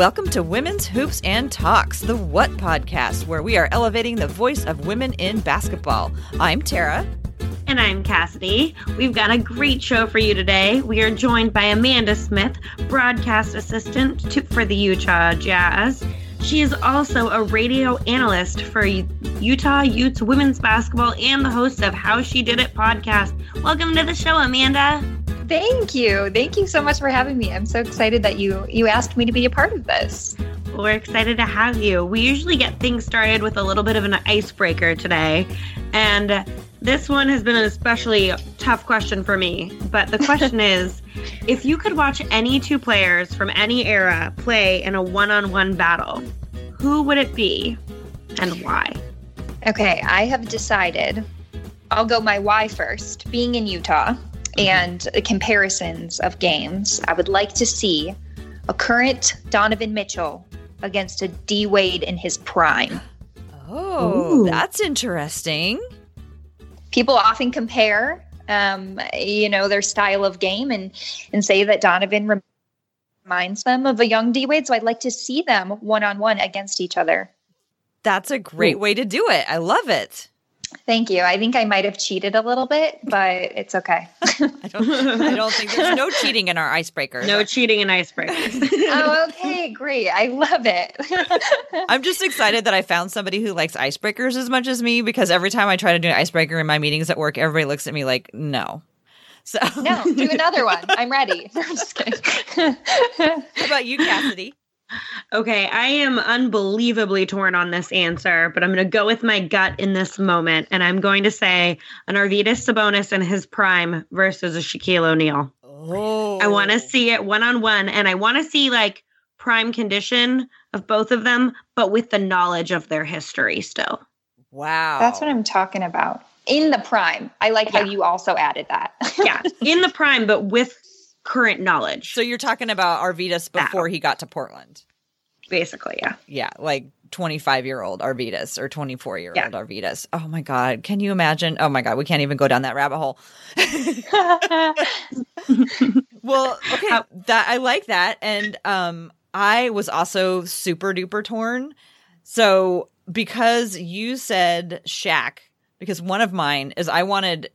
Welcome to Women's Hoops and Talks, the What podcast, where we are elevating the voice of women in basketball. I'm Tara. And I'm Cassidy. We've got a great show for you today. We are joined by Amanda Smith, broadcast assistant to, for the Utah Jazz. She is also a radio analyst for Utah Utes women's basketball and the host of How She Did It podcast. Welcome to the show, Amanda. Thank you. Thank you so much for having me. I'm so excited that you you asked me to be a part of this. We're excited to have you. We usually get things started with a little bit of an icebreaker today. And this one has been an especially tough question for me. But the question is if you could watch any two players from any era play in a one on one battle, who would it be and why? Okay, I have decided I'll go my why first. Being in Utah and comparisons of games, I would like to see a current Donovan Mitchell against a D Wade in his prime. Oh, that's interesting. People often compare, um, you know, their style of game and and say that Donovan reminds them of a young D Wade. So I'd like to see them one on one against each other. That's a great way to do it. I love it. Thank you. I think I might have cheated a little bit, but it's okay. I don't, I don't think there's no cheating in our icebreakers. No cheating in icebreakers. oh, okay, great. I love it. I'm just excited that I found somebody who likes icebreakers as much as me because every time I try to do an icebreaker in my meetings at work, everybody looks at me like, no. So no, do another one. I'm ready. I'm just kidding. How about you, Cassidy? Okay, I am unbelievably torn on this answer, but I'm going to go with my gut in this moment, and I'm going to say an Arvydas Sabonis in his prime versus a Shaquille O'Neal. Oh, I want to see it one on one, and I want to see like prime condition of both of them, but with the knowledge of their history still. Wow, That's what I'm talking about. In the prime. I like how you also added that. Yeah, in the prime, but with current knowledge. So you're talking about Arvydas before he got to Portland. basically, yeah. Yeah, like 25 year old Arvydas or 24 year old Yeah. Arvydas. Oh my God. Can you imagine? Oh my God. We can't even go down that rabbit hole. well, okay. That I like that. And um I was also super duper torn. So because you said Shaq, because one of mine is I wanted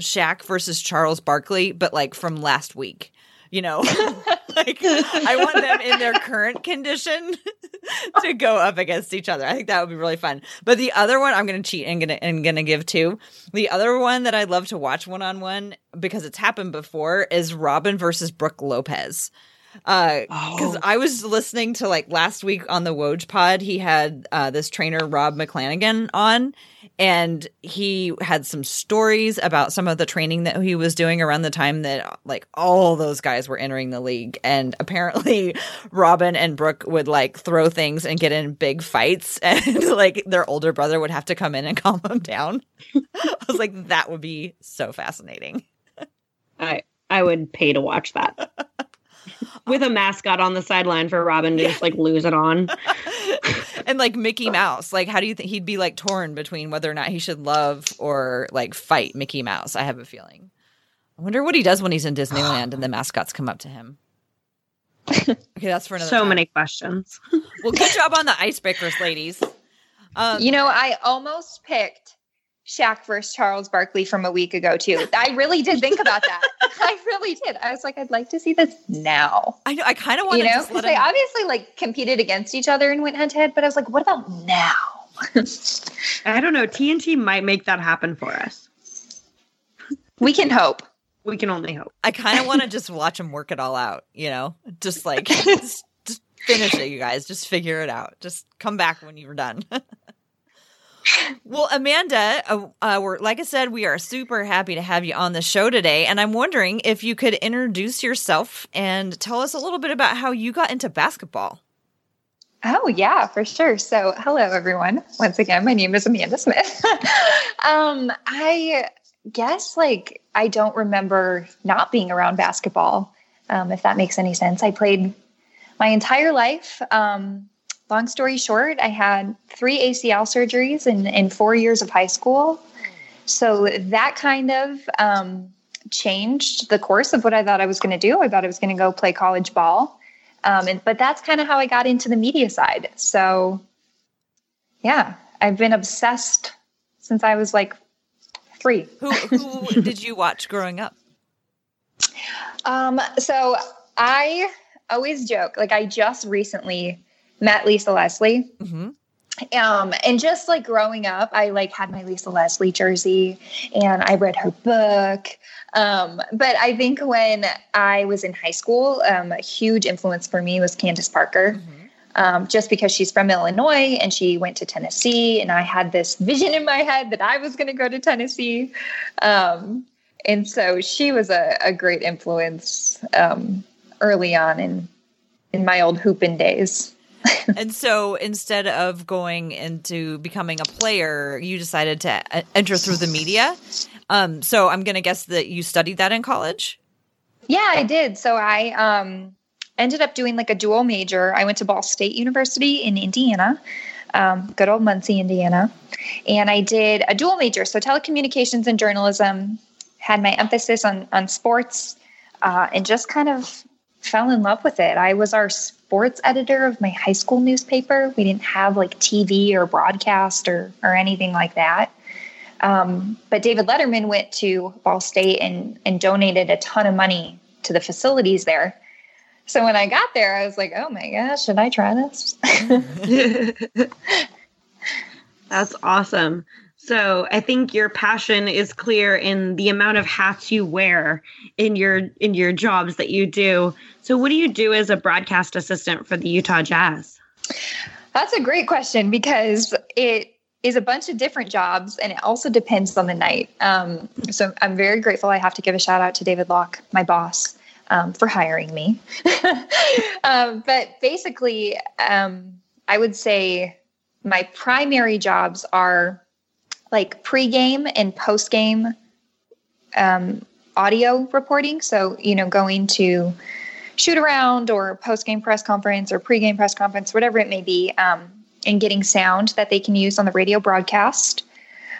Shaq versus Charles Barkley, but like from last week. You know, like I want them in their current condition to go up against each other. I think that would be really fun. But the other one I'm going to cheat and going to and going to give two. The other one that I love to watch one on one because it's happened before is Robin versus Brook Lopez. Because Oh. I was listening to like last week on the Woj pod, he had uh, this trainer Rob McClanaghan on, and he had some stories about some of the training that he was doing around the time that like all those guys were entering the league, and apparently Robin and Brook would like throw things and get in big fights, and like their older brother would have to come in and calm them down. I was like, that would be so fascinating. I I would pay to watch that. With a mascot on the sideline for Robin to just like lose it on. and like Mickey Mouse, like how do you think he'd be like torn between whether or not he should love or like fight Mickey Mouse? I have a feeling. I wonder what he does when he's in Disneyland and the mascots come up to him. Okay, that's for another. So time. many questions. Well, good job on the icebreakers, ladies. Um, You know, I almost picked Shaq versus Charles Barkley from a week ago too. I really did think about that. I really did. I was like, I'd like to see this now. I know. I kind of want You to know, because they him. obviously like competed against each other and went head to head. But I was like, what about now? I don't know. TNT might make that happen for us. we can hope. We can only hope. I kind of want to just watch them work it all out. You know, just like just, just finish it, you guys. Just figure it out. Just come back when you're done. Well, Amanda, uh, uh, we're like I said, we are super happy to have you on the show today, and I'm wondering if you could introduce yourself and tell us a little bit about how you got into basketball. Oh, yeah, for sure. So, hello, everyone. Once again, my name is Amanda Smith. um, I guess, like, I don't remember not being around basketball, um, if that makes any sense. I played my entire life. Um, long story short, I had three ACL surgeries in, in four years of high school. So, that kind of um, changed the course of what I thought I was going to do. I thought I was going to go play college ball. Um, and, but that's kind of how I got into the media side. So, yeah, I've been obsessed since I was like three. Who who did you watch growing up? Um, so I always joke, like I just recently met Lisa Leslie. hmm Um, and just like growing up, I like had my Lisa Leslie jersey and I read her book. Um, but I think when I was in high school, um, a huge influence for me was Candace Parker. Um, just because she's from Illinois and she went to Tennessee, and I had this vision in my head that I was going to go to Tennessee. Um, and so she was a, a great influence um, early on in in my old hooping days. And so instead of going into becoming a player, you decided to enter through the media. Um, so I'm going to guess that you studied that in college. Yeah, I did. So I um, ended up doing like a dual major. I went to Ball State University in Indiana, um, good old Muncie, Indiana. And I did a dual major. So telecommunications and journalism, had my emphasis on, on sports, uh, and just kind of fell in love with it. I was our sports editor of my high school newspaper. We didn't have like TV or broadcast or, or anything like that. Um, but David Letterman went to Ball State and, and donated a ton of money to the facilities there. So when I got there, I was like, oh my gosh, should I try this? That's awesome. So I think your passion is clear in the amount of hats you wear in your in your jobs that you do. So what do you do as a broadcast assistant for the Utah Jazz? That's a great question because it is a bunch of different jobs and it also depends on the night. Um, so I'm very grateful. I have to give a shout out to David Locke, my boss, um, for hiring me. um, but basically, um, I would say my primary jobs are like pregame and postgame um, audio reporting. So, you know, going to shoot around or postgame press conference or pregame press conference, whatever it may be, um, and getting sound that they can use on the radio broadcast.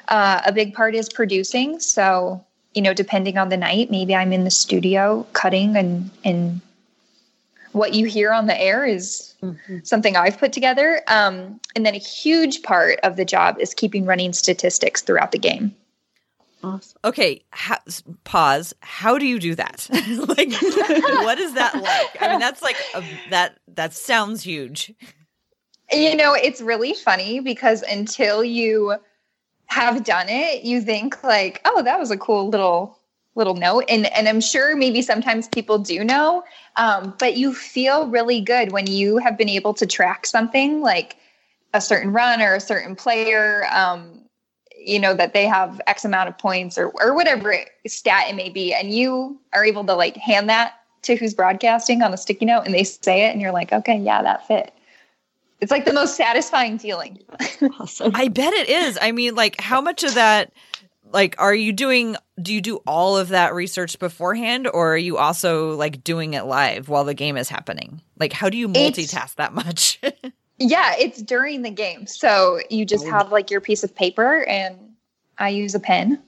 Uh, a big part is producing. So, you know, depending on the night, maybe I'm in the studio cutting and and what you hear on the air is something I've put together. Um, and then a huge part of the job is keeping running statistics throughout the game. Awesome. Okay, ha- pause. How do you do that? like, what is that like? I mean, that's like a, that. That sounds huge. You know, it's really funny because until you have done it, you think like, oh, that was a cool little little note and and i'm sure maybe sometimes people do know um, but you feel really good when you have been able to track something like a certain run or a certain player um, you know that they have x amount of points or or whatever stat it may be and you are able to like hand that to who's broadcasting on a sticky note and they say it and you're like okay yeah that fit it's like the most satisfying feeling awesome. I bet it is. I mean, like, how much of that, like, are you doing? Do you do all of that research beforehand, or are you also like doing it live while the game is happening? Like, how do you multitask It's- that much? Yeah, it's during the game. So you just have like your piece of paper and I use a pen,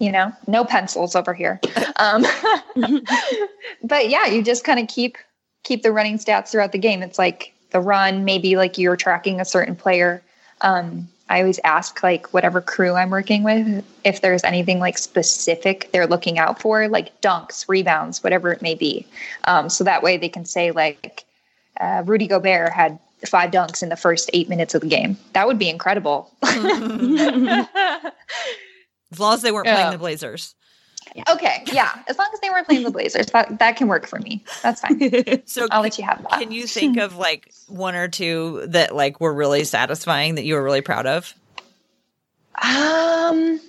you know, no pencils over here. Um, but yeah, you just kind of keep keep the running stats throughout the game. It's like the run, maybe like you're tracking a certain player. Um, I always ask like whatever crew I'm working with if there's anything like specific they're looking out for, like dunks, rebounds, whatever it may be. Um, so that way they can say like uh, Rudy Gobert had five dunks in the first eight minutes of the game. That would be incredible. as long as they weren't Yeah. playing the Blazers. Okay, yeah, as long as they weren't playing the Blazers, that that can work for me. That's fine. So I'll let you have that. Can you think of like one or two that like were really satisfying that you were really proud of? Um,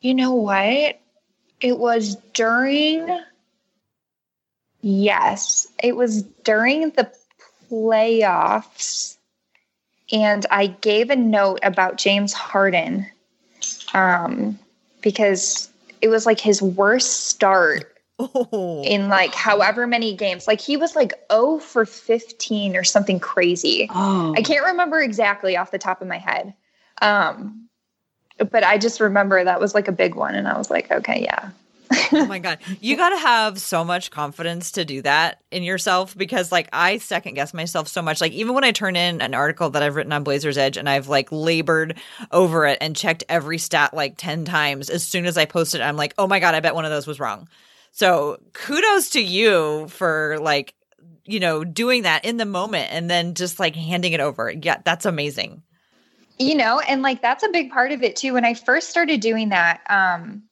you know what? It was during. Yes, it was during the playoffs, and I gave a note about James Harden, um, because it was like his worst start Oh, in like however many games. Like he was like 0 for 15 or something crazy. Oh, I can't remember exactly off the top of my head. Um, but I just remember that was like a big one. And I was like, okay, yeah. Oh my god. You got to have so much confidence to do that in yourself because like i second guess myself so much. Like even when i turn in an article that i've written on blazers edge and i've like labored over it and checked every stat like 10 times as soon as i post it i'm like oh my god i bet one of those was wrong. So kudos to you for like you know doing that in the moment and then just like handing it over. Yeah that's amazing. You know and like that's a big part of it too. When i first started doing that um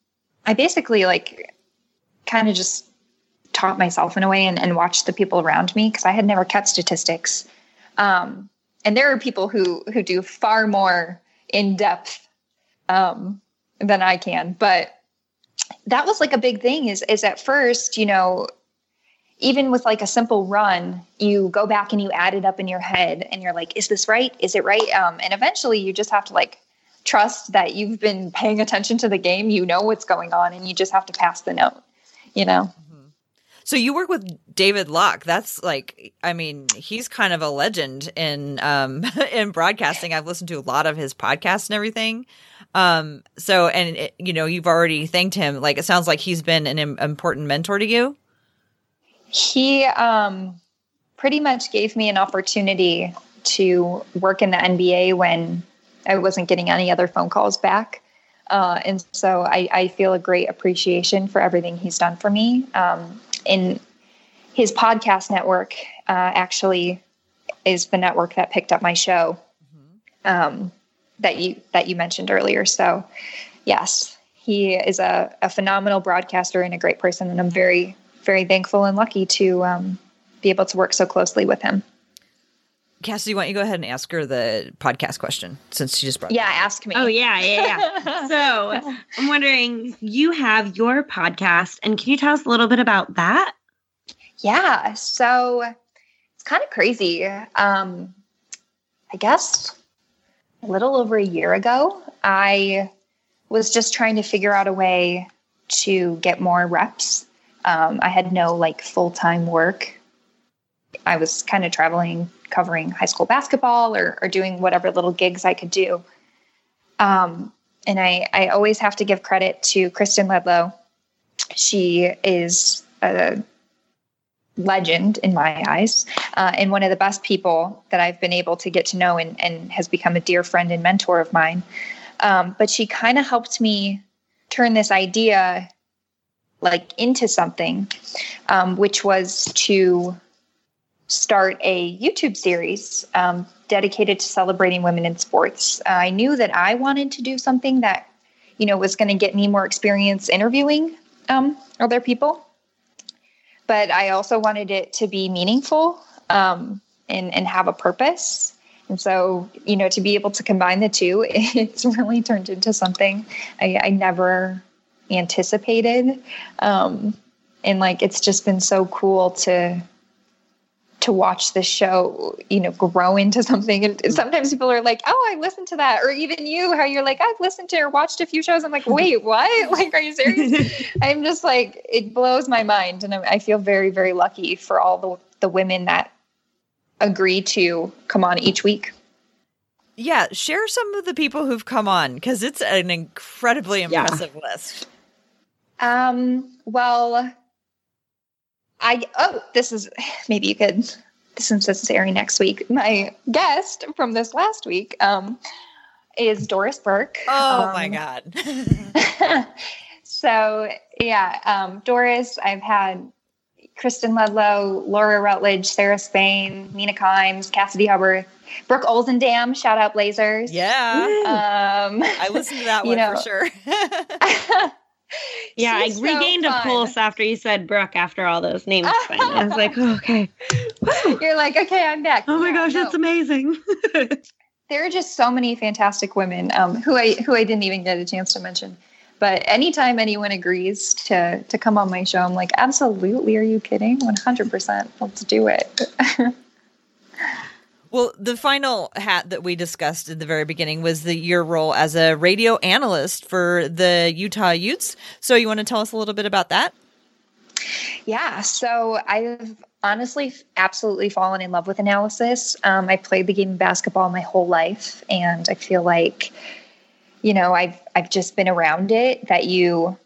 i basically like kind of just taught myself in a way and, and watched the people around me because i had never kept statistics um and there are people who who do far more in depth um than i can but that was like a big thing is is at first you know even with like a simple run, you go back and you add it up in your head and you're like, is this right? Is it right? Um, and eventually you just have to like trust that you've been paying attention to the game, you know what's going on, and you just have to pass the note, you know? So you work with David Locke. That's like, I mean, he's kind of a legend in um in broadcasting. I've listened to a lot of his podcasts and everything. Um, so and it, you know, you've already thanked him. Like, it sounds like he's been an Im- important mentor to you. He um, pretty much gave me an opportunity to work in the NBA when I wasn't getting any other phone calls back. Uh, and so I, I feel a great appreciation for everything he's done for me. Um, in his podcast network, uh, actually, is the network that picked up my show um, that you that you mentioned earlier. So, yes, he is a, a phenomenal broadcaster and a great person, and I'm very very thankful and lucky to um, be able to work so closely with him. Cassidy, why don't you go ahead and ask her the podcast question since she just brought. Yeah, ask me. Oh yeah, yeah, yeah. so I'm wondering, you have your podcast, and can you tell us a little bit about that? Yeah, so it's kind of crazy. Um, I guess a little over a year ago, I was just trying to figure out a way to get more reps. Um, I had no like full time work. I was kind of traveling, covering high school basketball or, or doing whatever little gigs I could do. Um, and I, I always have to give credit to Kristen Ledlow. She is a legend in my eyes uh, and one of the best people that I've been able to get to know and, and has become a dear friend and mentor of mine. Um, but she kind of helped me turn this idea like into something, um, which was to start a YouTube series um, dedicated to celebrating women in sports. Uh, I knew that I wanted to do something that, you know, was going to get me more experience interviewing um, other people. But I also wanted it to be meaningful um, and, and have a purpose. And so, you know, to be able to combine the two, it's really turned into something I, I never anticipated. Um, and like, it's just been so cool to to watch the show, you know, grow into something. And sometimes people are like, "Oh, I listened to that," or even you, how you're like, "I've listened to or watched a few shows." I'm like, "Wait, what? like, are you serious?" I'm just like, it blows my mind, and I feel very, very lucky for all the the women that agree to come on each week. Yeah, share some of the people who've come on because it's an incredibly impressive yeah. list. Um. Well, I oh, this is maybe you could since this is airing next week. My guest from this last week um, is Doris Burke. Oh um, my god! so yeah, um, Doris. I've had Kristen Ledlow, Laura Rutledge, Sarah Spain, Mina Kimes, Cassidy Hubbarth, Brooke Olzendam. Shout out Blazers. Yeah, um, I listened to that one know, for sure. Yeah, She's I regained so a pulse after you said Brooke after all those names. I was like, oh, okay. You're like, okay, I'm back. Oh my yeah, gosh, no. it's amazing. there are just so many fantastic women um, who I who I didn't even get a chance to mention. But anytime anyone agrees to to come on my show, I'm like, absolutely. Are you kidding? 100. percent Let's do it. Well, the final hat that we discussed at the very beginning was the your role as a radio analyst for the Utah Utes. So, you want to tell us a little bit about that? Yeah. So, I've honestly absolutely fallen in love with analysis. Um, I played the game of basketball my whole life, and I feel like, you know, I've I've just been around it. That you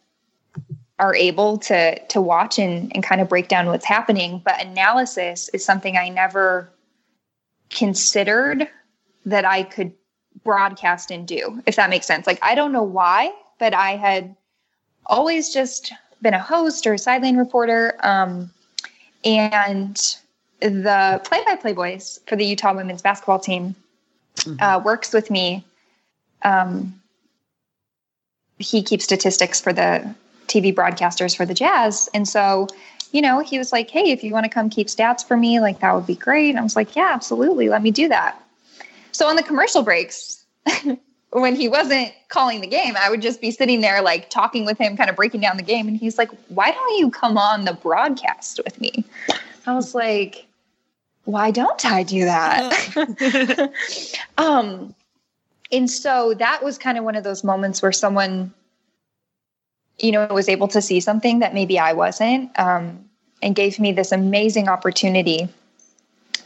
are able to to watch and, and kind of break down what's happening. But analysis is something I never considered that I could broadcast and do, if that makes sense. Like, I don't know why, but I had always just been a host or a sideline reporter. Um, and the play by play voice for the Utah women's basketball team mm-hmm. uh, works with me. Um, he keeps statistics for the TV broadcasters for the Jazz. And so you know, he was like, Hey, if you want to come keep stats for me, like that would be great. And I was like, Yeah, absolutely. Let me do that. So on the commercial breaks, when he wasn't calling the game, I would just be sitting there like talking with him, kind of breaking down the game. And he's like, Why don't you come on the broadcast with me? I was like, Why don't I do that? um, and so that was kind of one of those moments where someone you know, was able to see something that maybe I wasn't, um, and gave me this amazing opportunity.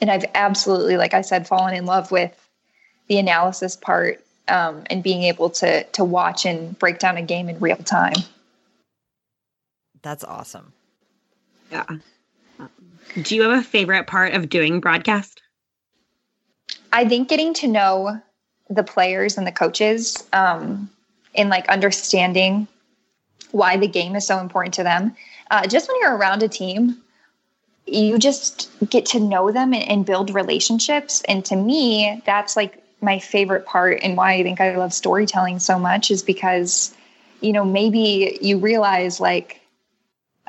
And I've absolutely, like I said, fallen in love with the analysis part um, and being able to to watch and break down a game in real time. That's awesome. Yeah. Do you have a favorite part of doing broadcast? I think getting to know the players and the coaches um, and like understanding why the game is so important to them. Uh, just when you're around a team, you just get to know them and, and build relationships. And to me, that's like my favorite part and why I think I love storytelling so much is because, you know, maybe you realize like,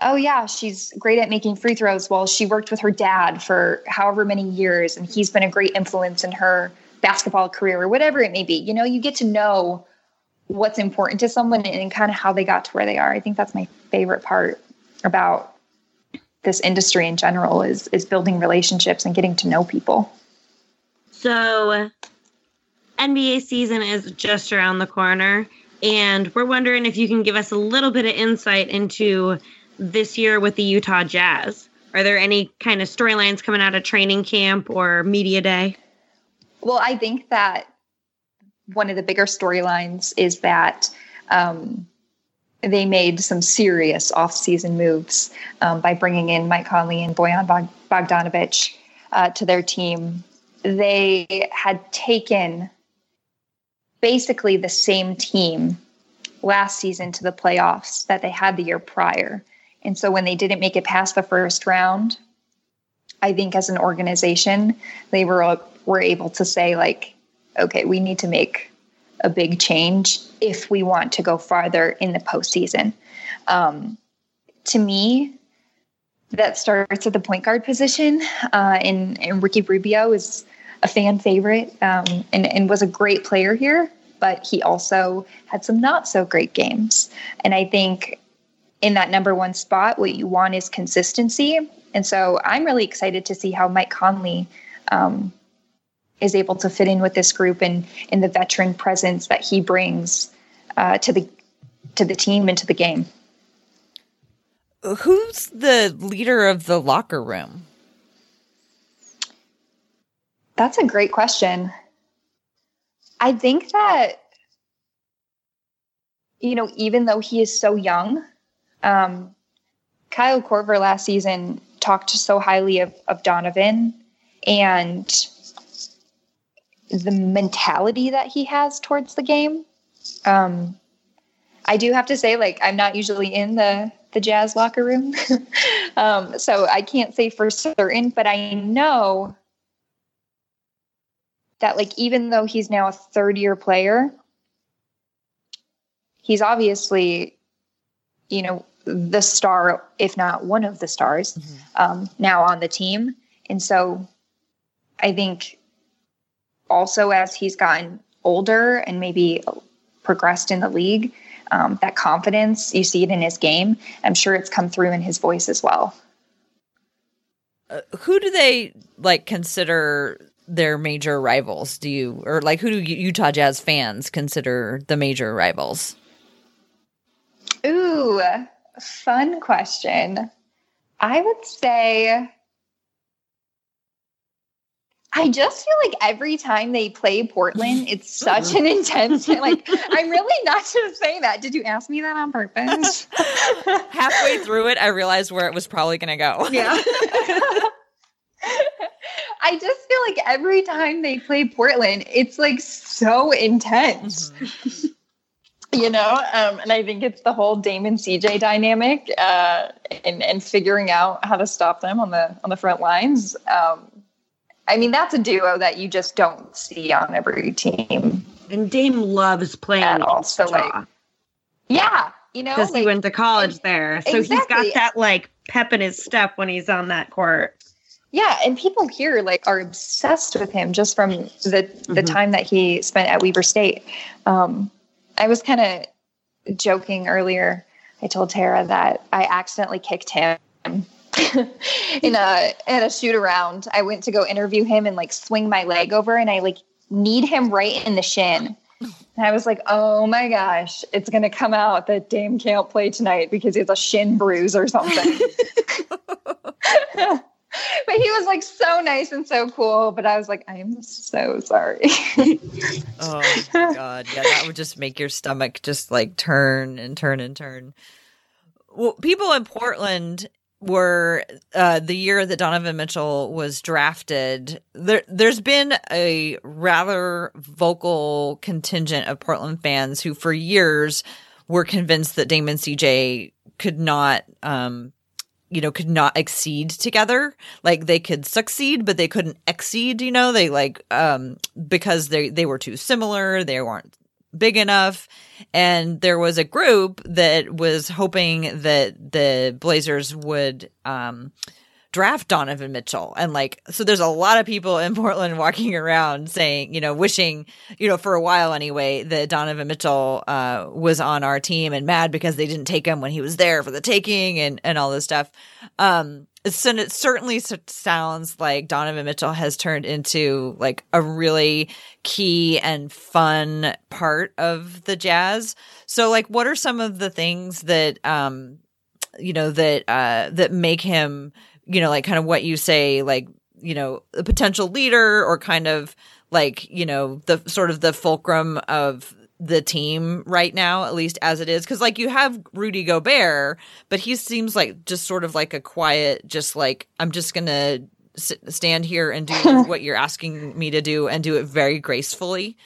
oh yeah, she's great at making free throws. Well, she worked with her dad for however many years and he's been a great influence in her basketball career or whatever it may be. You know, you get to know what's important to someone and kind of how they got to where they are. I think that's my favorite part about this industry in general is is building relationships and getting to know people. So NBA season is just around the corner and we're wondering if you can give us a little bit of insight into this year with the Utah Jazz. Are there any kind of storylines coming out of training camp or media day? Well, I think that one of the bigger storylines is that um, they made some serious off-season moves um, by bringing in Mike Conley and Bojan Bogdanovich uh, to their team. They had taken basically the same team last season to the playoffs that they had the year prior. And so when they didn't make it past the first round, I think as an organization, they were were able to say like, okay, we need to make a big change if we want to go farther in the postseason. Um, to me, that starts at the point guard position. Uh, and, and Ricky Rubio is a fan favorite um, and, and was a great player here, but he also had some not so great games. And I think in that number one spot, what you want is consistency. And so I'm really excited to see how Mike Conley um, is able to fit in with this group and in the veteran presence that he brings uh, to the to the team and to the game. Who's the leader of the locker room? That's a great question. I think that you know, even though he is so young, um, Kyle Korver last season talked so highly of, of Donovan and the mentality that he has towards the game. Um, I do have to say, like, I'm not usually in the the Jazz locker room, um, so I can't say for certain, but I know that, like, even though he's now a third year player, he's obviously, you know, the star, if not one of the stars, mm-hmm. um, now on the team, and so I think also as he's gotten older and maybe progressed in the league, um, that confidence you see it in his game. I'm sure it's come through in his voice as well. Uh, who do they like consider their major rivals? Do you or like who do Utah Jazz fans consider the major rivals? Ooh, fun question. I would say I just feel like every time they play Portland, it's such an intense. Like I'm really not just saying that. Did you ask me that on purpose? Halfway through it, I realized where it was probably going to go. Yeah. I just feel like every time they play Portland, it's like so intense. Mm-hmm. you know, um, and I think it's the whole Damon CJ dynamic uh, and and figuring out how to stop them on the on the front lines. Um, I mean, that's a duo that you just don't see on every team. And Dame loves playing at all. So like, yeah, you know, because like, he went to college there, so exactly. he's got that like pep in his step when he's on that court. Yeah, and people here like are obsessed with him just from the the mm-hmm. time that he spent at Weber State. Um, I was kind of joking earlier. I told Tara that I accidentally kicked him in a in a shoot around. I went to go interview him and like swing my leg over and I like kneed him right in the shin. And I was like, oh my gosh, it's gonna come out that Dame can't play tonight because he has a shin bruise or something. but he was like so nice and so cool. But I was like, I am so sorry. oh god, yeah, that would just make your stomach just like turn and turn and turn. Well, people in Portland were uh, the year that Donovan Mitchell was drafted. There, there's been a rather vocal contingent of Portland fans who, for years, were convinced that Damon CJ could not, um, you know, could not exceed together. Like they could succeed, but they couldn't exceed. You know, they like um, because they they were too similar. They weren't big enough. And there was a group that was hoping that the Blazers would um, draft Donovan Mitchell. And like, so there's a lot of people in Portland walking around saying, you know, wishing, you know, for a while anyway, that Donovan Mitchell uh, was on our team and mad because they didn't take him when he was there for the taking and, and all this stuff. Um, so it certainly sounds like Donovan Mitchell has turned into like a really key and fun part of the jazz. So like what are some of the things that um you know that uh that make him you know like kind of what you say like you know a potential leader or kind of like you know the sort of the fulcrum of the team right now, at least as it is. Cause like you have Rudy Gobert, but he seems like just sort of like a quiet, just like, I'm just going to stand here and do what you're asking me to do and do it very gracefully.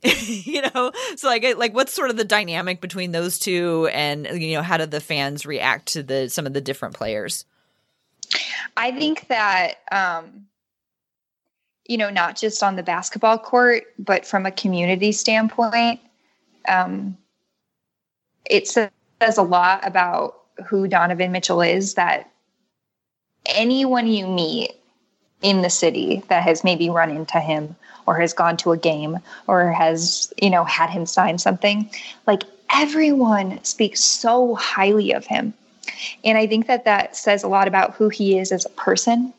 you know, so like, like what's sort of the dynamic between those two, and you know, how do the fans react to the some of the different players? I think that um, you know, not just on the basketball court, but from a community standpoint, um, it says a lot about who Donovan Mitchell is that anyone you meet in the city that has maybe run into him or has gone to a game or has, you know, had him sign something, like everyone speaks so highly of him. And I think that that says a lot about who he is as a person.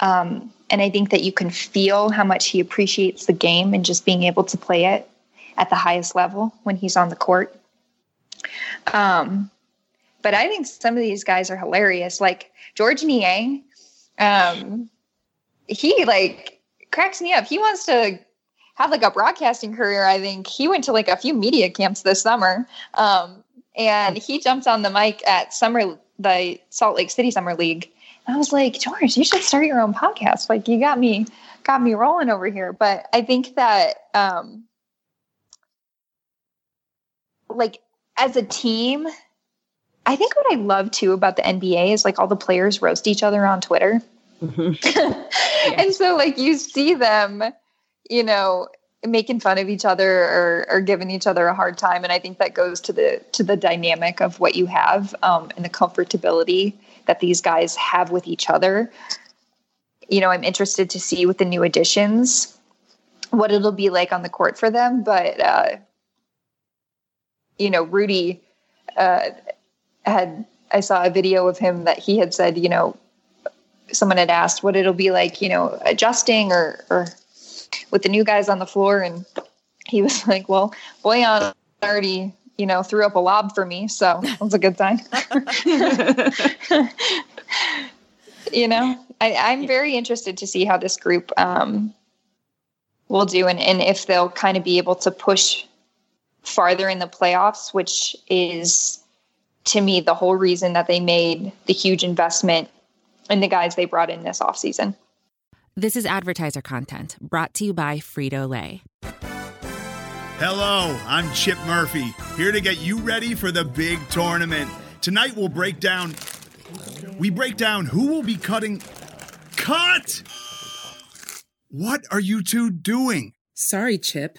Um, and I think that you can feel how much he appreciates the game and just being able to play it at the highest level when he's on the court. Um, but I think some of these guys are hilarious. Like Georges Niang, um, he like cracks me up. He wants to have like a broadcasting career. I think he went to like a few media camps this summer. Um, and he jumped on the mic at summer, the Salt Lake City Summer League. And I was like, George, you should start your own podcast. Like you got me, got me rolling over here. But I think that, um, like as a team, I think what I love too about the NBA is like all the players roast each other on Twitter. Mm-hmm. and so like you see them, you know, making fun of each other or, or giving each other a hard time. And I think that goes to the to the dynamic of what you have um, and the comfortability that these guys have with each other. You know, I'm interested to see with the new additions what it'll be like on the court for them. But uh, you know, Rudy uh, had I saw a video of him that he had said, you know, someone had asked what it'll be like, you know, adjusting or or with the new guys on the floor, and he was like, "Well, Bojan already, you know, threw up a lob for me, so it was a good sign. you know, I, I'm very interested to see how this group um, will do, and and if they'll kind of be able to push farther in the playoffs, which is to me the whole reason that they made the huge investment in the guys they brought in this offseason. This is advertiser content brought to you by Frito Lay. Hello, I'm Chip Murphy, here to get you ready for the big tournament. Tonight we'll break down we break down who will be cutting cut. What are you two doing? Sorry, Chip.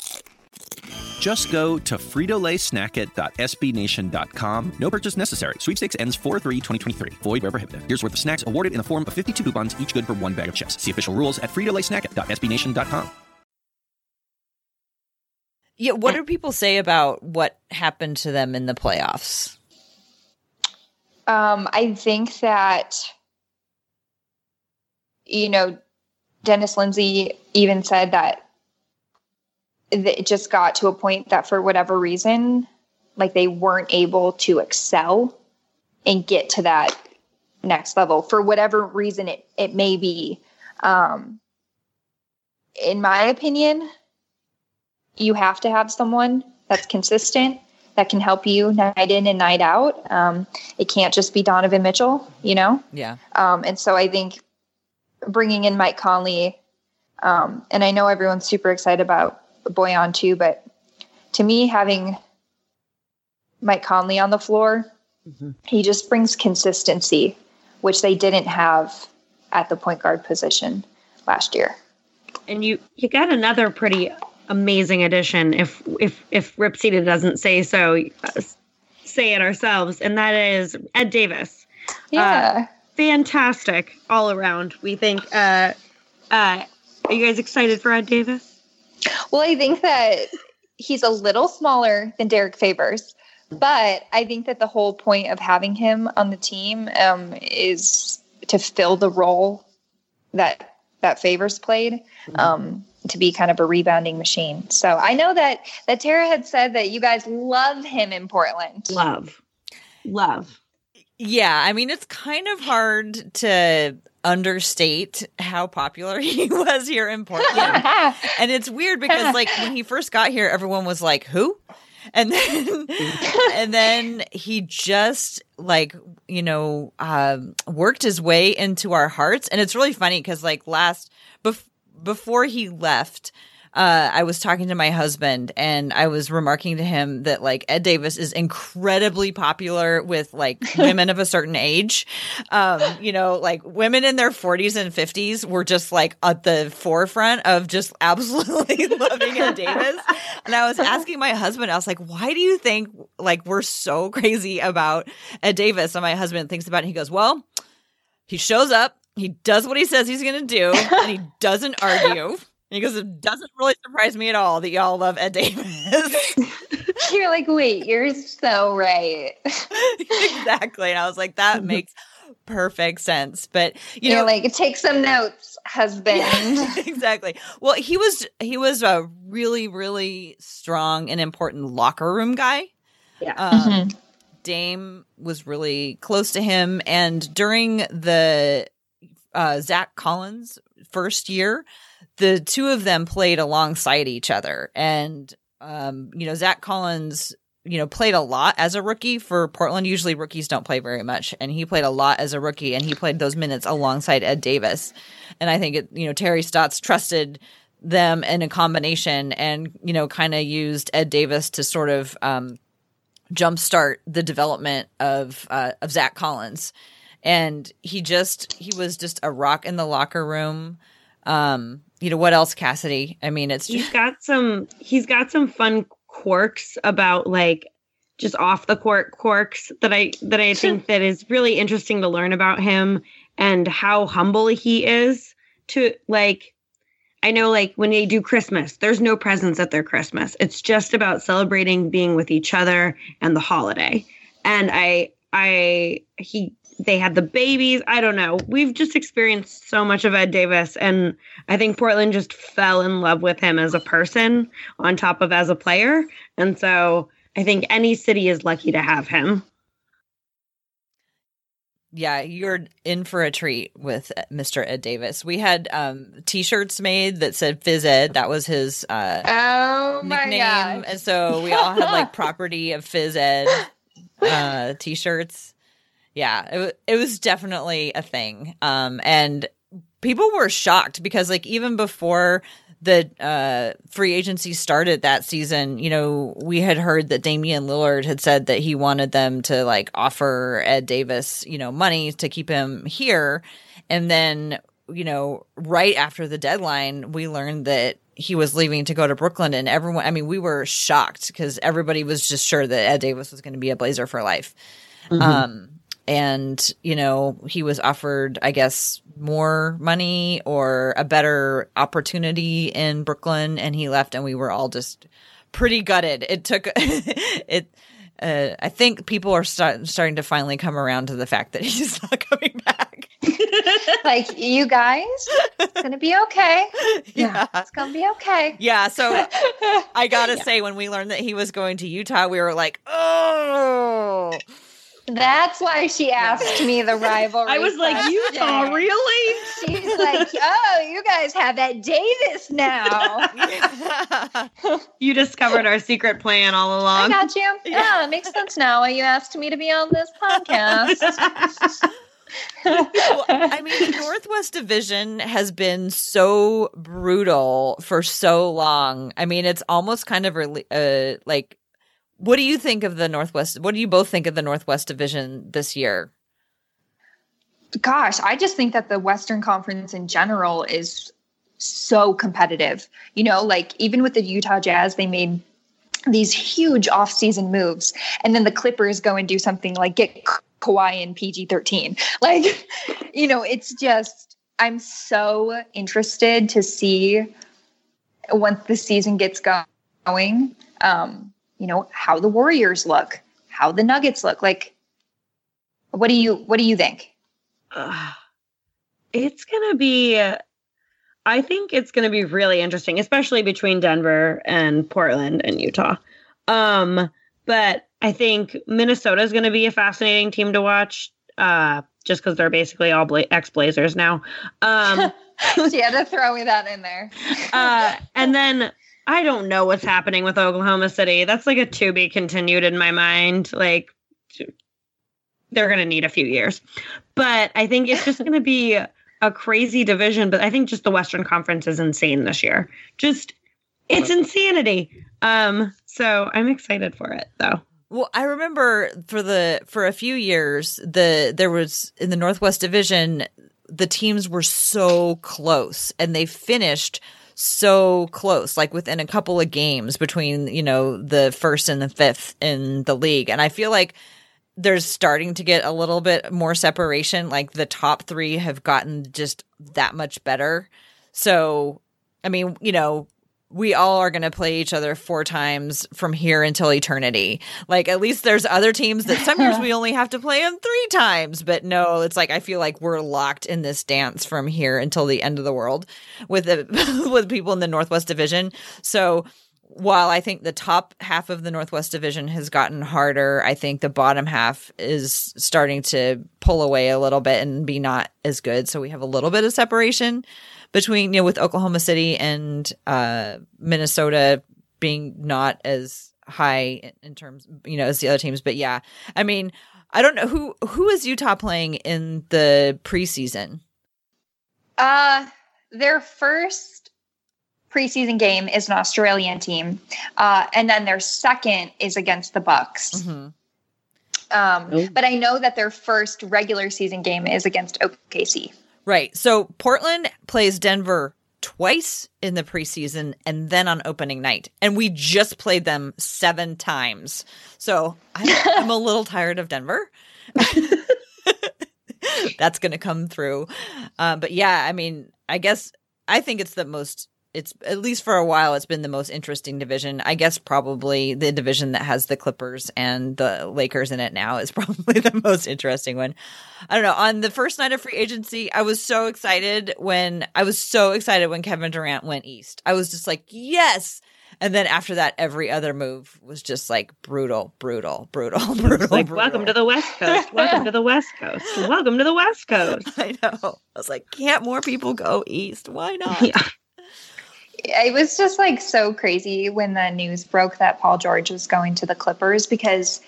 Just go to fritolaysnackit.sbnation.com. No purchase necessary. Sweepstakes ends 4-3-2023. Void where prohibited. Here's worth of snacks awarded in the form of 52 coupons, each good for one bag of chips. See official rules at fritolaysnackit.sbnation.com. Yeah, what do people say about what happened to them in the playoffs? Um, I think that you know, Dennis Lindsey even said that it just got to a point that for whatever reason, like they weren't able to excel and get to that next level for whatever reason it, it may be. Um, in my opinion, you have to have someone that's consistent that can help you night in and night out. Um, it can't just be Donovan Mitchell, you know? Yeah. Um, and so I think bringing in Mike Conley, um, and I know everyone's super excited about Bojan too, but to me, having Mike Conley on the floor, mm-hmm. he just brings consistency, which they didn't have at the point guard position last year. And you you got another pretty amazing addition if if if Ripsita doesn't say so uh, say it ourselves and that is Ed Davis. Yeah. Uh, fantastic all around. We think uh uh are you guys excited for Ed Davis? Well, I think that he's a little smaller than Derrick Favors, but I think that the whole point of having him on the team um, is to fill the role that that Favors played. Mm-hmm. Um, to be kind of a rebounding machine. So I know that that Tara had said that you guys love him in Portland. Love. Love. Yeah, I mean it's kind of hard to understate how popular he was here in Portland. and it's weird because like when he first got here everyone was like, "Who?" And then and then he just like, you know, um worked his way into our hearts and it's really funny cuz like last bef- before he left uh, I was talking to my husband and I was remarking to him that like Ed Davis is incredibly popular with like women of a certain age. Um, you know, like women in their 40s and 50s were just like at the forefront of just absolutely loving Ed Davis. And I was asking my husband, I was like, why do you think like we're so crazy about Ed Davis? And my husband thinks about it. he goes, well, he shows up, he does what he says he's going to do, and he doesn't argue. And he goes, it doesn't really surprise me at all that y'all love Ed Davis. You're like, wait, you're so right. exactly. And I was like, that makes perfect sense. But you You're know, like, take some notes, husband. Yeah, exactly. Well, he was he was a really really strong and important locker room guy. Yeah. Um, Dame was really close to him, and during the uh, Zach Collins first year, the two of them played alongside each other, and um, you know Zach Collins. You know, played a lot as a rookie for Portland. Usually, rookies don't play very much, and he played a lot as a rookie, and he played those minutes alongside Ed Davis. And I think it, you know, Terry Stotts trusted them in a combination, and you know, kind of used Ed Davis to sort of um, jumpstart the development of uh, of Zach Collins, and he just he was just a rock in the locker room. Um, you know what else, Cassidy? I mean, it's just he's got some he's got some fun quirks about like just off the court quirks that I that I think that is really interesting to learn about him and how humble he is to like I know like when they do Christmas, there's no presents at their Christmas. It's just about celebrating being with each other and the holiday. And I I he they had the babies. I don't know. We've just experienced so much of Ed Davis and I think Portland just fell in love with him as a person on top of as a player. And so I think any city is lucky to have him. yeah, you're in for a treat with Mr. Ed Davis. We had um, t-shirts made that said Phys Ed. That was his uh, Oh my nickname, gosh. and so we all had like property of Phys Ed uh, t-shirts. Yeah, it, it was definitely a thing. Um, and people were shocked because like even before the uh, free agency started that season, you know, we had heard that Damian Lillard had said that he wanted them to like offer Ed Davis, you know, money to keep him here. And then, you know, right after the deadline, we learned that he was leaving to go to Brooklyn and everyone, I mean, we were shocked because everybody was just sure that Ed Davis was going to be a Blazer for life. Um, and you know he was offered i guess more money or a better opportunity in brooklyn and he left and we were all just pretty gutted. It took it uh, i think people are start, starting to finally come around to the fact that he's not coming back. Like, you guys, it's gonna be okay. yeah. It's gonna be okay. yeah so i gotta say when we learned that he was going to utah we were like oh That's why she asked me the rivalry. I was like, Utah, question. really? She's like, oh, you guys have that Davis now. You discovered our secret plan all I along. got you. Yeah, it makes sense now why you asked me to be on this podcast. well, I mean, Northwest Division has been so brutal for so long. I mean, it's almost kind of rela- uh, like, what do you think of the Northwest? What do you both think of the Northwest Division this year? Gosh, I just think that the Western Conference in general is so competitive. You know, like even with the Utah Jazz, they made these huge offseason moves. And then the Clippers go and do something like get Ka- Kawhi in PG 13. Like, you know, it's just, I'm so interested to see once the season gets going, um, you know, how the Warriors look, how the Nuggets look. Like, what do you, what do you think? Ugh. it's gonna be i think it's gonna be really interesting especially between denver and portland and utah um but I think Minnesota is going to be a fascinating team to watch, uh, just because they're basically all bla- ex Blazers now. Um, she had to throw me that in there. uh, and then I don't know what's happening with Oklahoma City. That's like a to be continued in my mind. Like they're going to need a few years, but I think it's just going to be a crazy division. But I think just the Western Conference is insane this year. Just it's insanity. Um, so I'm excited for it though. Well, I remember for the for a few years the there was in the Northwest Division the teams were so close and they finished so close like within a couple of games between, you know, the first and the fifth in the league. And I feel like there's starting to get a little bit more separation like the top 3 have gotten just that much better. So, I mean, you know, we all are going to play each other four times from here until eternity. Like at least there's other teams that some years we only have to play them three times, but no, it's like I feel like we're locked in this dance from here until the end of the world with the with people in the Northwest Division. So while I think the top half of the Northwest Division has gotten harder, I think the bottom half is starting to pull away a little bit and be not as good. So we have a little bit of separation between you know with Oklahoma City and uh, Minnesota being not as high in terms you know as the other teams. But yeah, I mean, I don't know who who is Utah playing in the preseason. Uh their first preseason game is an Australian team, uh, and then their second is against the Bucks. Mm-hmm. Um, Oh. But I know that their first regular season game is against OKC. Right. So Portland plays Denver twice in the preseason and then on opening night. And we just played them seven times. So I'm, I'm a little tired of Denver. That's going to come through. Um, but yeah, I mean, I guess I think it's the most. It's at least for a while, it's been the most interesting division. I guess probably the division that has the Clippers and the Lakers in it now is probably the most interesting one. I don't know. On the first night of free agency, I was so excited when I was so excited when Kevin Durant went east. I was just like, yes. And then after that, every other move was just like brutal, brutal, brutal, brutal. Like brutal. welcome to the West Coast. Welcome to the West Coast. Welcome to the West Coast. I know. I was like, can't more people go east? Why not? Yeah. It was just like so crazy when the news broke that Paul George was going to the Clippers because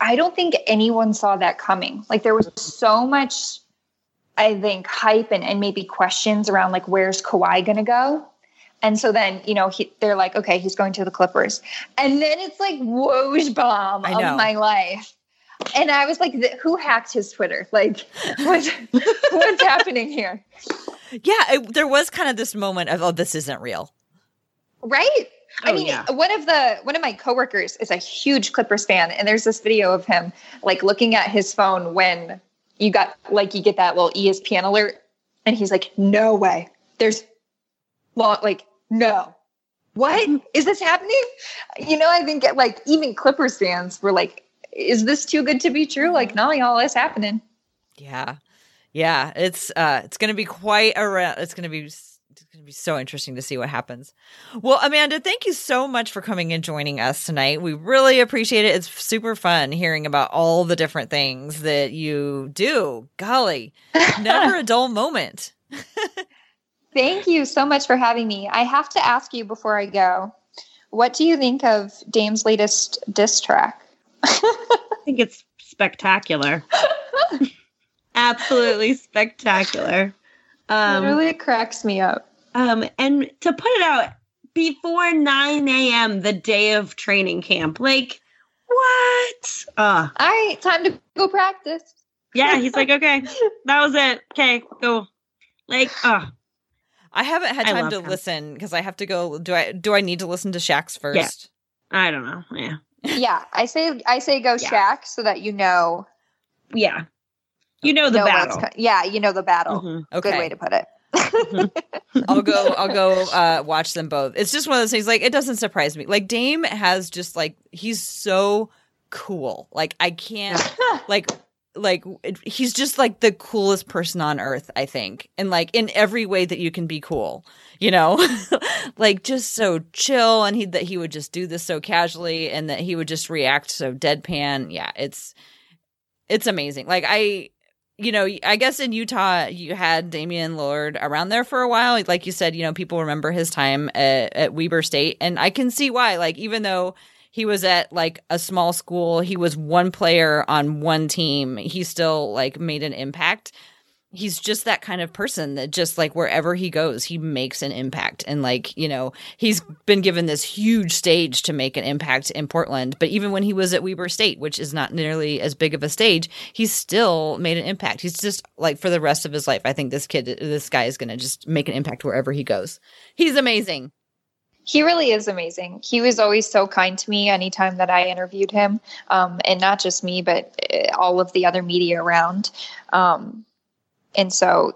I don't think anyone saw that coming. Like there was so much, I think, hype and, and maybe questions around like where's Kawhi gonna go? And so then, you know, he, they're like, okay, he's going to the Clippers. And then it's like whoosh bomb of my life. And I was like, th- who hacked his Twitter? Like, what, what's happening here? Yeah, it, there was kind of this moment of, oh, this isn't real. Right? I Oh, mean, yeah. one of the one of my coworkers is a huge Clippers fan, and there's this video of him like looking at his phone when you got like you get that little ESPN alert, and he's like, "No way, there's long like no, what is this happening?" You know, I think like even Clippers fans were like, "Is this too good to be true?" Like, no, y'all, it's happening. Yeah. Yeah, it's uh it's going to be quite a ra- it's going to be it's going to be so interesting to see what happens. Well, Amanda, thank you so much for coming and joining us tonight. We really appreciate it. It's super fun hearing about all the different things that you do. Golly, never a dull moment. Thank you so much for having me. I have to ask you before I go, what do you think of Dame's latest diss track? I think it's spectacular. Absolutely spectacular. Um, Literally cracks me up. Um, and to put it out before 9 a.m. the day of training camp, like what? Uh, All right, time to go practice. yeah, he's like, okay, that was it. Okay, go. Like, uh, I haven't had time to him. listen because I have to go. Do I? Do I need to listen to Shaq's first? I don't know. Yeah, Yeah, I say I say go Yeah. Shaq so that you know yeah. You know the know battle. co- yeah, you know the battle. Mhm. Okay. Good way to put it. I'll go. I'll go uh, watch them both. It's just one of those things. Like it doesn't surprise me. Like Dame has just like he's so cool. Like I can't like like it- he's just like the coolest person on earth, I think. And like in every way that you can be cool, you know? like just so chill and he that he would just do this so casually and that he would just react so deadpan. Yeah, it's it's amazing. Like I you know, I guess in Utah you had Damian Lillard around there for a while. Like you said, you know, people remember his time at, at Weber State, and I can see why. Like even though he was at like a small school, he was one player on one team. He still like made an impact. He's just that kind of person that just like wherever he goes, he makes an impact. And like, you know, he's been given this huge stage to make an impact in Portland. But even when he was at Weber State, which is not nearly as big of a stage, he's still made an impact. He's just like for the rest of his life, I think this kid, this guy is going to just make an impact wherever he goes. He's amazing. He really is amazing. He was always so kind to me anytime that I interviewed him, um, and not just me, but uh, all of the other media around. Um, and so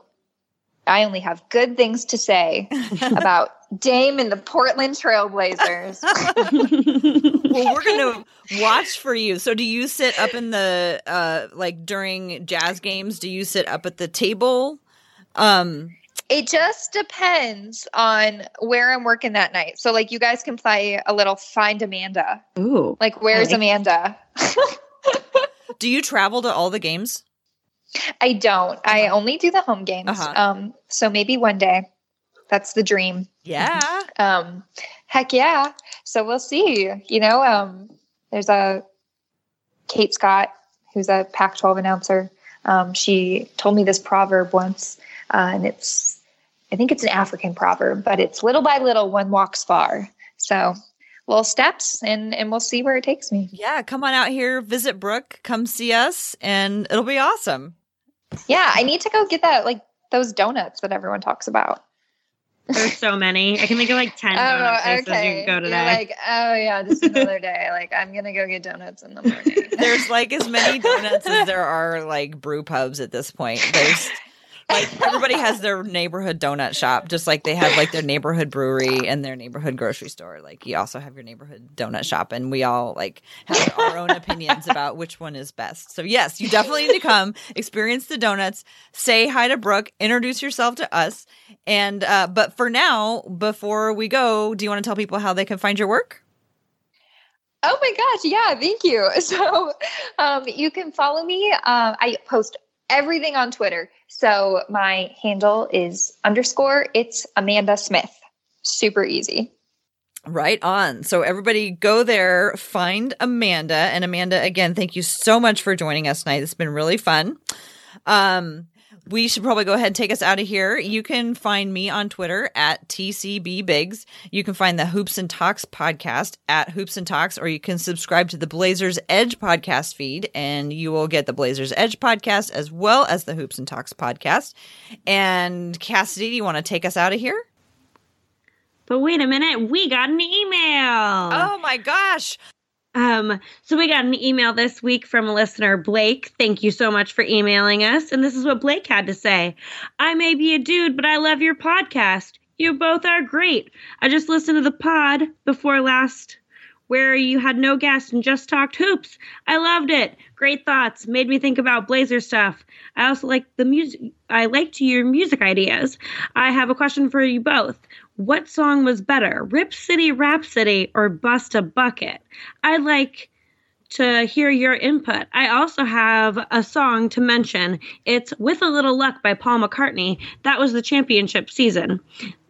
I only have good things to say about Dame and the Portland Trailblazers. well, we're gonna watch for you. So, do you sit up in the uh like during jazz games? Do you sit up at the table? Um, It just depends on where I'm working that night. So, like, you guys can play a little Find Amanda. Ooh. Like, where's like- Amanda? do you travel to all the games? I don't. I only do the home games. Uh-huh. Um, so maybe one day. That's the dream. Yeah. Um, heck yeah. So we'll see. You know, um, there's a Kate Scott, who's a Pac 12 announcer. Um, she told me this proverb once, uh, and it's, I think it's an African proverb, but it's little by little one walks far. So little steps, and and we'll see where it takes me. Yeah, come on out here, visit Brooke, come see us, and it'll be awesome. Yeah, I need to go get that like those donuts that everyone talks about. There's so many. I can think of like 10 Oh, donut places you okay. can go You're today. like, oh yeah, just another day. Like I'm gonna go get donuts in the morning. There's like as many donuts as there are like brew pubs at this point. There's like everybody has their neighborhood donut shop, just like they have like their neighborhood brewery and their neighborhood grocery store. Like you also have your neighborhood donut shop, and we all like have our own opinions about which one is best. So yes, you definitely need to come experience the donuts. Say hi to Brooke, introduce yourself to us, and uh, but for now, before we go, do you want to tell people how they can find your work? Oh my gosh, yeah, thank you. So um, you can follow me. Um, I post everything on Twitter. So my handle is underscore it's Amanda Smith. Super easy. Right on. So everybody go there, find Amanda. And Amanda, again, thank you so much for joining us tonight. It's been really fun. Um, we should probably go ahead and take us out of here. You can find me on Twitter at TCB Biggs. You can find the Hoops and Talks podcast at Hoops and Talks, or you can subscribe to the Blazers Edge podcast feed, and you will get the Blazers Edge podcast as well as the Hoops and Talks podcast. And Cassidy, do you want to take us out of here? But wait a minute, we got an email. Oh my gosh. Um, so we got an email this week from a listener, Blake. Thank you so much for emailing us. And this is what Blake had to say. I may be a dude, but I love your podcast. You both are great. I just listened to the pod before last where you had no guests and just talked hoops. I loved it. Great thoughts. Made me think about Blazer stuff. I also like the music. I liked your music ideas. I have a question for you both. What song was better, Rip City Rhapsody or Bust a Bucket? I'd like to hear your input. I also have a song to mention. It's With a Little Luck by Paul McCartney. That was the championship season.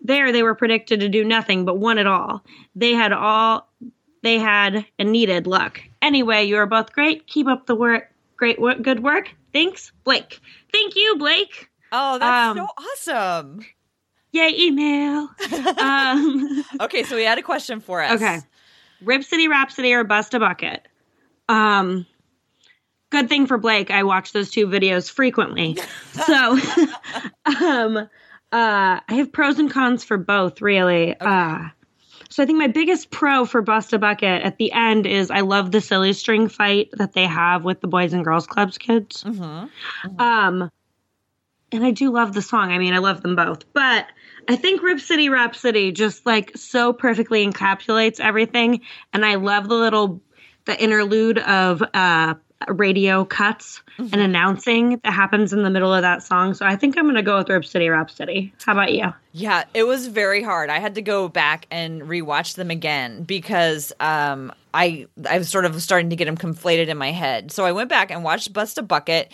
There they were predicted to do nothing but won it all. They had all they had and needed luck. Anyway, you are both great. Keep up the work. Great work. Good work. Thanks, Blake. Thank you, Blake. Oh, that's Um, so awesome. Yay, email. um, Okay, so we had a question for us. Okay. Rip City Rhapsody or Bust a Bucket. Um good thing for Blake, I watch those two videos frequently. so um uh I have pros and cons for both really. Uh so I think my biggest pro for Bust a Bucket at the end is I love the silly string fight that they have with the Boys and Girls Clubs kids. Mm-hmm. Um, and I do love the song. I mean, I love them both, but I think Rip City Rhapsody just like so perfectly encapsulates everything. And I love the little the interlude of uh radio cuts and announcing that happens in the middle of that song. So I think I'm going to go with Rip City Rhapsody. How about you? Yeah, it was very hard. I had to go back and rewatch them again because um, I I was sort of starting to get them conflated in my head. So I went back and watched Bust a Bucket.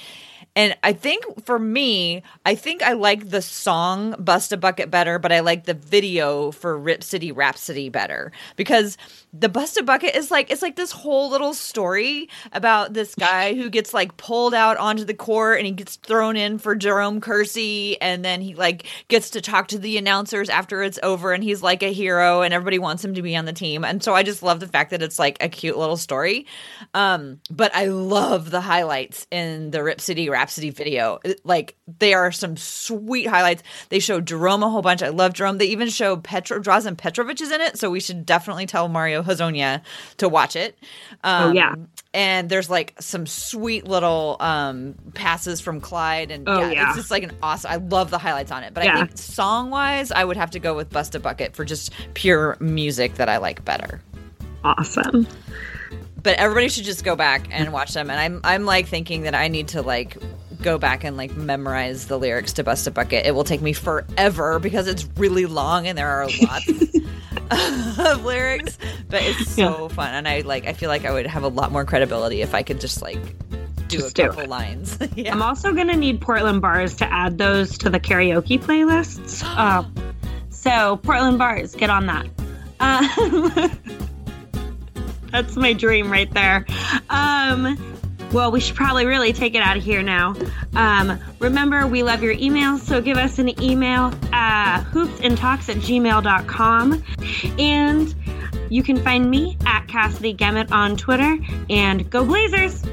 And I think for me, I think I like the song Bust a Bucket better, but I like the video for Rip City Rhapsody better because the Bust a Bucket is like it's like this whole little story about this guy who gets like pulled out onto the court and he gets thrown in for Jerome Kersey and then he like gets to talk to the announcers after it's over and he's like a hero and everybody wants him to be on the team. And so I just love the fact that it's like a cute little story. Um, but I love the highlights in the Rip City Rhapsody video. Like they are some sweet highlights. They show Jerome a whole bunch. I love Jerome. They even show Petro Drazen Petrovic is in it, so we should definitely tell Mario Hezonja to watch it. Um, Oh, yeah. And there's like some sweet little um, passes from Clyde, and Oh, yeah, yeah. it's just like an awesome. I love the highlights on it, but I think song wise, I would have to go with Bust a Bucket for just pure music that I like better Awesome. But everybody should just go back and watch them and i'm i'm like thinking that i need to like go back and like memorize the lyrics to bust a bucket it will take me forever because it's really long and there are lots of lyrics but it's so fun and i like i feel like i would have a lot more credibility if i could just like do Just a couple it. lines yeah. I'm also going to need Portland bars to add those to the karaoke playlists. Uh, so, Portland bars, get on that. Uh, that's my dream right there. Um, well, we should probably really take it out of here now. Um, remember, we love your emails, so give us an email at hoopsandtalks at gmail.com. And you can find me at Cassidy Gemmitt on Twitter. And go Blazers!